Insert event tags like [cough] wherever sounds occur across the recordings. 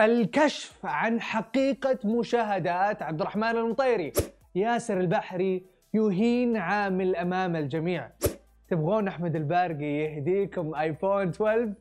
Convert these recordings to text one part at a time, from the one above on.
الكشف عن حقيقة مشاهدات عبد الرحمن المطيري. ياسر البحري يهين عامل أمام الجميع. تبغون أحمد البارقي يهديكم آيفون 12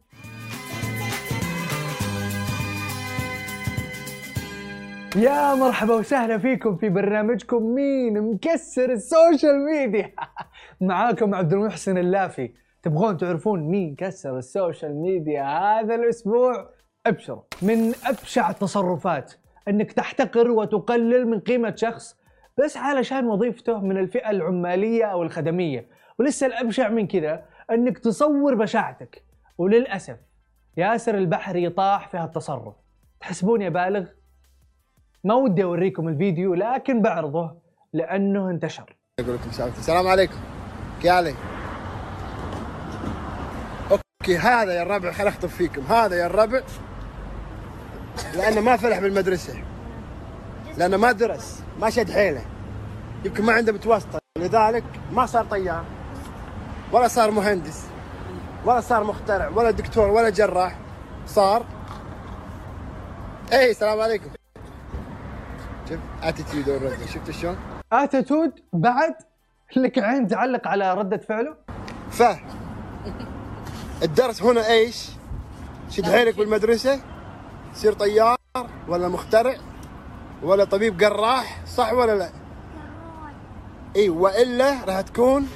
يا مرحبا وسهلا فيكم في برنامجكم مين مكسر ال social media. [laughs] معاكم عبد المحسن اللافي. تبغون تعرفون مين كسر ال social media هذا الأسبوع؟ ابشروا من أبشع التصرفات أنك تحتقر وتقلل من قيمة شخص بس علشان وظيفته من الفئة العمالية أو الخدمية. ولسه الأبشع من كذا أنك تصور بشاعتك. وللأسف ياسر البحري طاح في هالتصرف. تحسبوني بالغ ما ودي أوريكم الفيديو لكن بعرضه لأنه انتشر. أقول لكم السلام عليكم. كي علي؟ okay هذا يا الربع خل أخطب فيكم. هذا يا الربع. لأنه ما فلح بالمدرسة. لأنه ما درس ما شد حيله. يمكن ما عنده متوسطة. لذلك ما صار طيار. ولا صار مهندس. ولا صار مخترع ولا دكتور ولا جراح. صار. اي السلام عليكم. شوف attitude already شفت شلون؟ attitude بعد لك عين تعلق على ردة فعله؟ ف الدرس هنا إيش؟ شد حيلك بالمدرسة؟ تصير طيار ولا مخترع ولا طبيب جراح صح ولا لا؟ إي وإلا راح تكون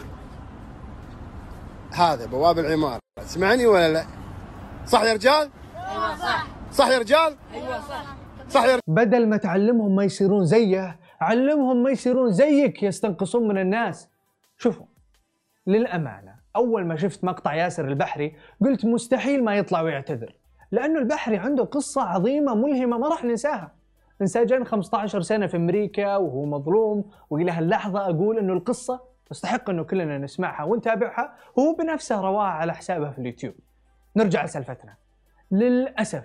هذا بواب العمارة تسمعني ولا لا؟ صح يا رجال؟ أيوه صح صح يا رجال؟ أيوه صح صح يا بدل ما تعلمهم ما يصيرون زيه علمهم ما يصيرون زيك يستنقصون من الناس شوفوا للأمانة أول ما شفت مقطع ياسر البحري قلت مستحيل ما يطلع ويعتذر لأنه البحري عنده قصة عظيمة ملهمة ما راح ننساها. انسجن 15 سنة في أمريكا وهو مظلوم وإلى هاللحظة أقول أنه القصة تستحق أنه كلنا نسمعها ونتابعها وهو بنفسه رواها على حسابه في اليوتيوب. نرجع لسالفتنا. للأسف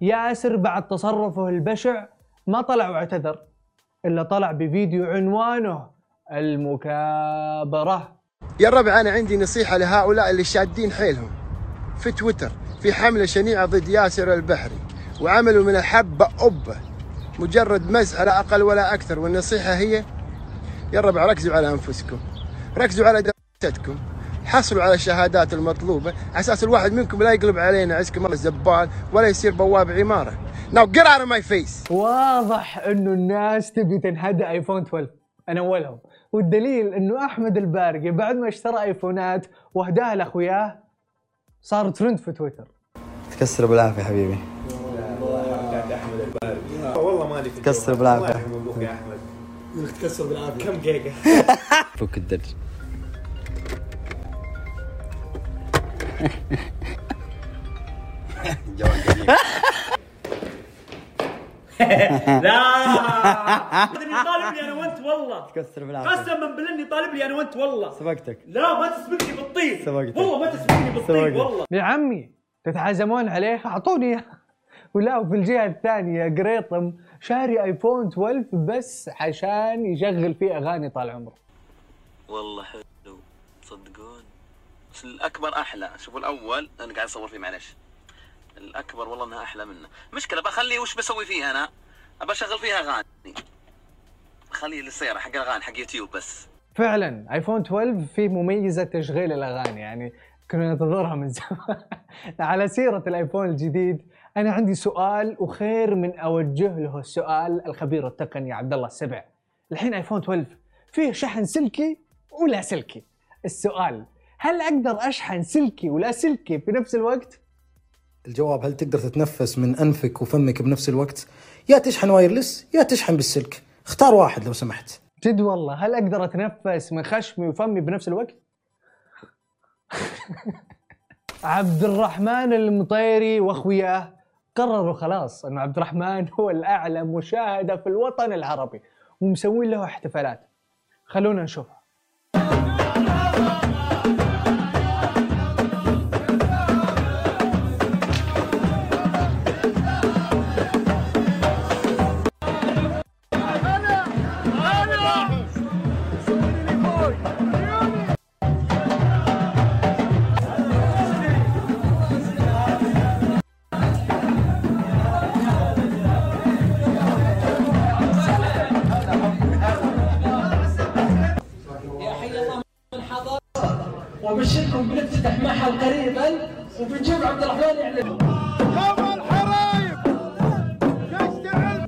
ياسر بعد تصرفه البشع ما طلع واعتذر إلا طلع بفيديو عنوانه المكابرة. يا الربع أنا عندي نصيحة لهؤلاء اللي شادين حيلهم. في تويتر في حملة شنيعة ضد ياسر البحري وعملوا من الحبه أبة مجرد مزح لا أقل ولا أكثر والنصيحة هي يا الربع ركزوا على أنفسكم ركزوا على دراستكم حصلوا على الشهادات المطلوبة على أساس الواحد منكم لا يقلب علينا عسكر مره زبال ولا يصير بواب عمارة. Now get out of my face. واضح إنه الناس تبي تنهدى آيفون 12 أنا أولهم. والدليل إنه أحمد البارقي بعد ما اشترى آيفونات واهداها لأخوياه صار ترند في تويتر. تكسر بالعافية حبيبي. والله مالي في تكسر الجو. بالعافية. الله يرحم أبوك يا أحمد. إنك تكسر بالعافية. كم جيجا؟ فك الدرج. [laughs] لا! [laughs] إني طالب لي أنا وأنت والله. تكسر بالعافية. قسما بالله إني طالب لي أنا وأنت والله. سبقتك. لا ما تسبقني بالطيب. سبقتك. والله ما تسبقني بالطيب سبقتك. والله. يا عمي تتعازمون عليه؟ أعطوني. ولا وفي الجهة الثانية قريطم شاري ايفون 12 بس عشان يشغل فيه أغاني طال عمره. والله حلو. تصدقون؟ بس الأكبر أحلى. شوفوا الأول أنا قاعد أصور فيه معلش الأكبر والله إنها أحلى منه. مشكلة بخلي وش بسوي فيها أنا؟ ابى أشغل فيها أغاني. خليه للسياره حق الأغاني حق يوتيوب بس. فعلا ايفون 12 فيه مميزة تشغيل الأغاني يعني كنا ننتظرها من زمان. [laughs] على سيرة الآيفون الجديد أنا عندي سؤال وخير من أوجه له السؤال الخبير التقني عبد الله السبع. الحين آيفون 12 فيه شحن سلكي ولا سلكي؟ السؤال هل أقدر أشحن سلكي ولا سلكي في نفس الوقت؟ الجواب هل تقدر تتنفس من أنفك وفمك بنفس الوقت؟ يا تشحن وايرلس يا تشحن بالسلك، اختار واحد لو سمحت. جد والله هل أقدر أتنفس من خشمي وفمي بنفس الوقت؟ [laughs] عبد الرحمن المطيري واخوياه قرروا خلاص انه عبد الرحمن [laughs] هو الأعلى مشاهدة في الوطن العربي ومسوين له احتفالات خلونا نشوفها لكم بنفتتح محل قريبا وبنجيب عبد الرحمن يعلن.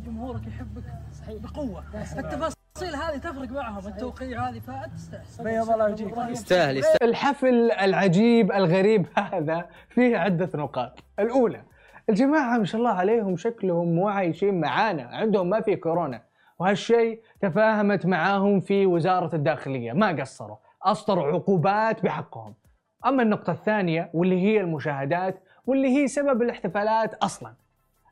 جمهورك يحبك. صحيح بقوة. التفاصيل هذه تفرق معهم. التوقيع هذه فتستحسن بيض الله وجهك يستاهل يستاهل. الحفل العجيب الغريب هذا فيه عدة نقاط. الأولى الجماعة ما شاء الله عليهم شكلهم مو عايشين معانا. عندهم ما في كورونا. وهالشيء تفاهمت معاهم في وزارة الداخلية. ما قصروا. أصدروا عقوبات بحقهم. أما النقطة الثانية واللي هي المشاهدات واللي هي سبب الاحتفالات أصلا.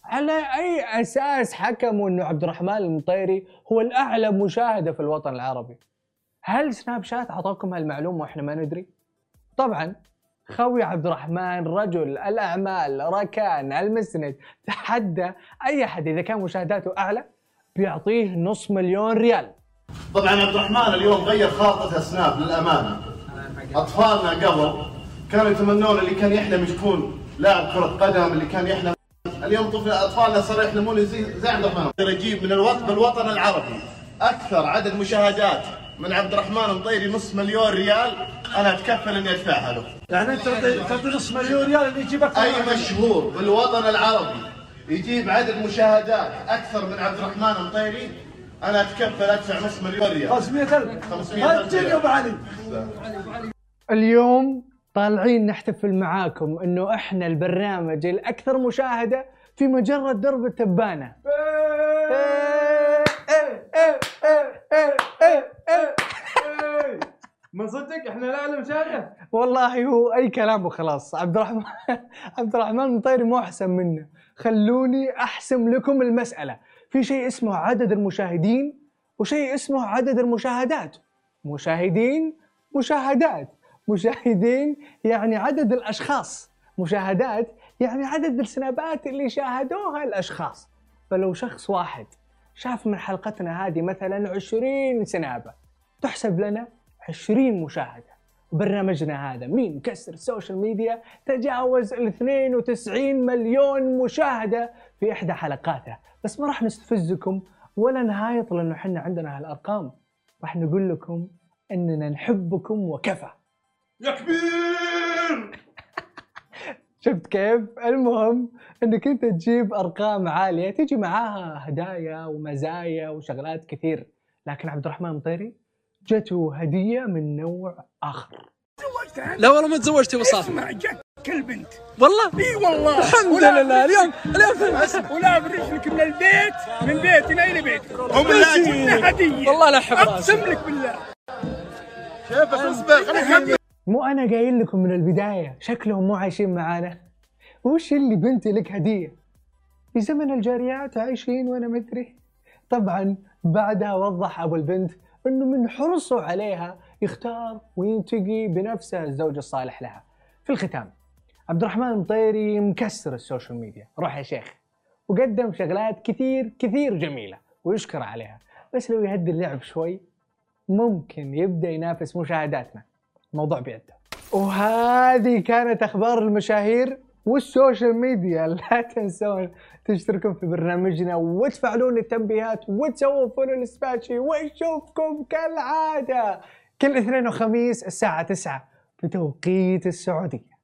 على أي أساس حكموا أنه عبد الرحمن المطيري هو الأعلى مشاهدة في الوطن العربي؟ هل سناب شات أعطاكم هالمعلومة وإحنا ما ندري؟ طبعا خوي عبد الرحمن رجل الأعمال ركان المسند تحدى أي أحد إذا كان مشاهداته أعلى بيعطيه نص مليون ريال. طبعا عبد الرحمن اليوم غير خارطة سناب للأمانة. أطفالنا قبل كانوا يتمنون اللي كان يحلم يكون لاعب كرة قدم اللي كان يحلم اليوم طفل أطفالنا صاروا يحلمون زي زي عبد الرحمن. أقدر أجيب من الوطن بالوطن العربي أكثر عدد مشاهدات من عبد الرحمن مطيري نص مليون ريال. أنا أتكفل إني أدفعها له. يعني أنت تعطي نص مليون ريال اللي يجيبك أي مشهور بالوطن العربي يجيب عدد مشاهدات أكثر من عبد الرحمن مطيري أنا أتكفل أدفع نص مليون ريال. 500000 500,000 هاتني أبو علي. اليوم طالعين نحتفل معاكم إنه إحنا البرنامج الأكثر مشاهدة في مجره درب التبانة. من صدق إحنا الاعلى مشاهده والله هو أي كلام وخلاص. عبد الرحمن عبد الرحمن المطيري مو أحسن منه. خلوني أحسم لكم المسألة. في شيء اسمه عدد المشاهدين وشيء اسمه عدد المشاهدات. مشاهدين مشاهدات. مشاهدين يعني عدد الأشخاص. مشاهدات يعني عدد السنابات اللي شاهدوها الأشخاص. فلو شخص واحد شاف من حلقتنا هذه مثلا 20 سنابة تحسب لنا 20 مشاهدة. وبرنامجنا هذا مين؟ كسر ال social media تجاوز ال 92 مليون مشاهدة في إحدى حلقاته. بس ما راح نستفزكم ولا نهايط لأنه إحنا عندنا هالأرقام. راح نقول لكم إننا نحبكم وكفى. يا كبير! [laughs] شفت كيف؟ المهم إنك أنت تجيب أرقام عالية تجي معاها هدايا ومزايا وشغلات كثير، لكن عبد الرحمن مطيري جته هدية من نوع آخر. لا والله ما تزوجت يا وصاف. اسمع جاك البنت والله؟ إي والله. الحمد لله. اليوم اليوم ولا برجلك من البيت من بيتنا إلى بيتك هم. هدية. والله لا أحب رأسي. اقسم لك بالله. كيف بس اصبر خليك مو أنا قايل لكم من البداية شكلهم مو عايشين معانا. وش اللي بنتي لك هدية؟ في زمن الجاريات عايشين وأنا مدري. طبعا بعدها وضح أبو البنت إنه من حرصه عليها يختار وينتقي بنفسه الزوج الصالح لها. في الختام عبد الرحمن المطيري مكسر ال social media، روح يا شيخ. وقدم شغلات كثير كثير جميلة ويشكر عليها، بس لو يهدي اللعب شوي ممكن يبدأ ينافس مشاهداتنا. الموضوع بيده. وهذه كانت أخبار المشاهير وال social media [laughs] لا تنسون تشتركوا في برنامجنا وتفعلون التنبيهات وتسووا follow لسباتشي ونشوفكم كالعادة كل اثنين وخميس الساعة 9 بتوقيت السعودية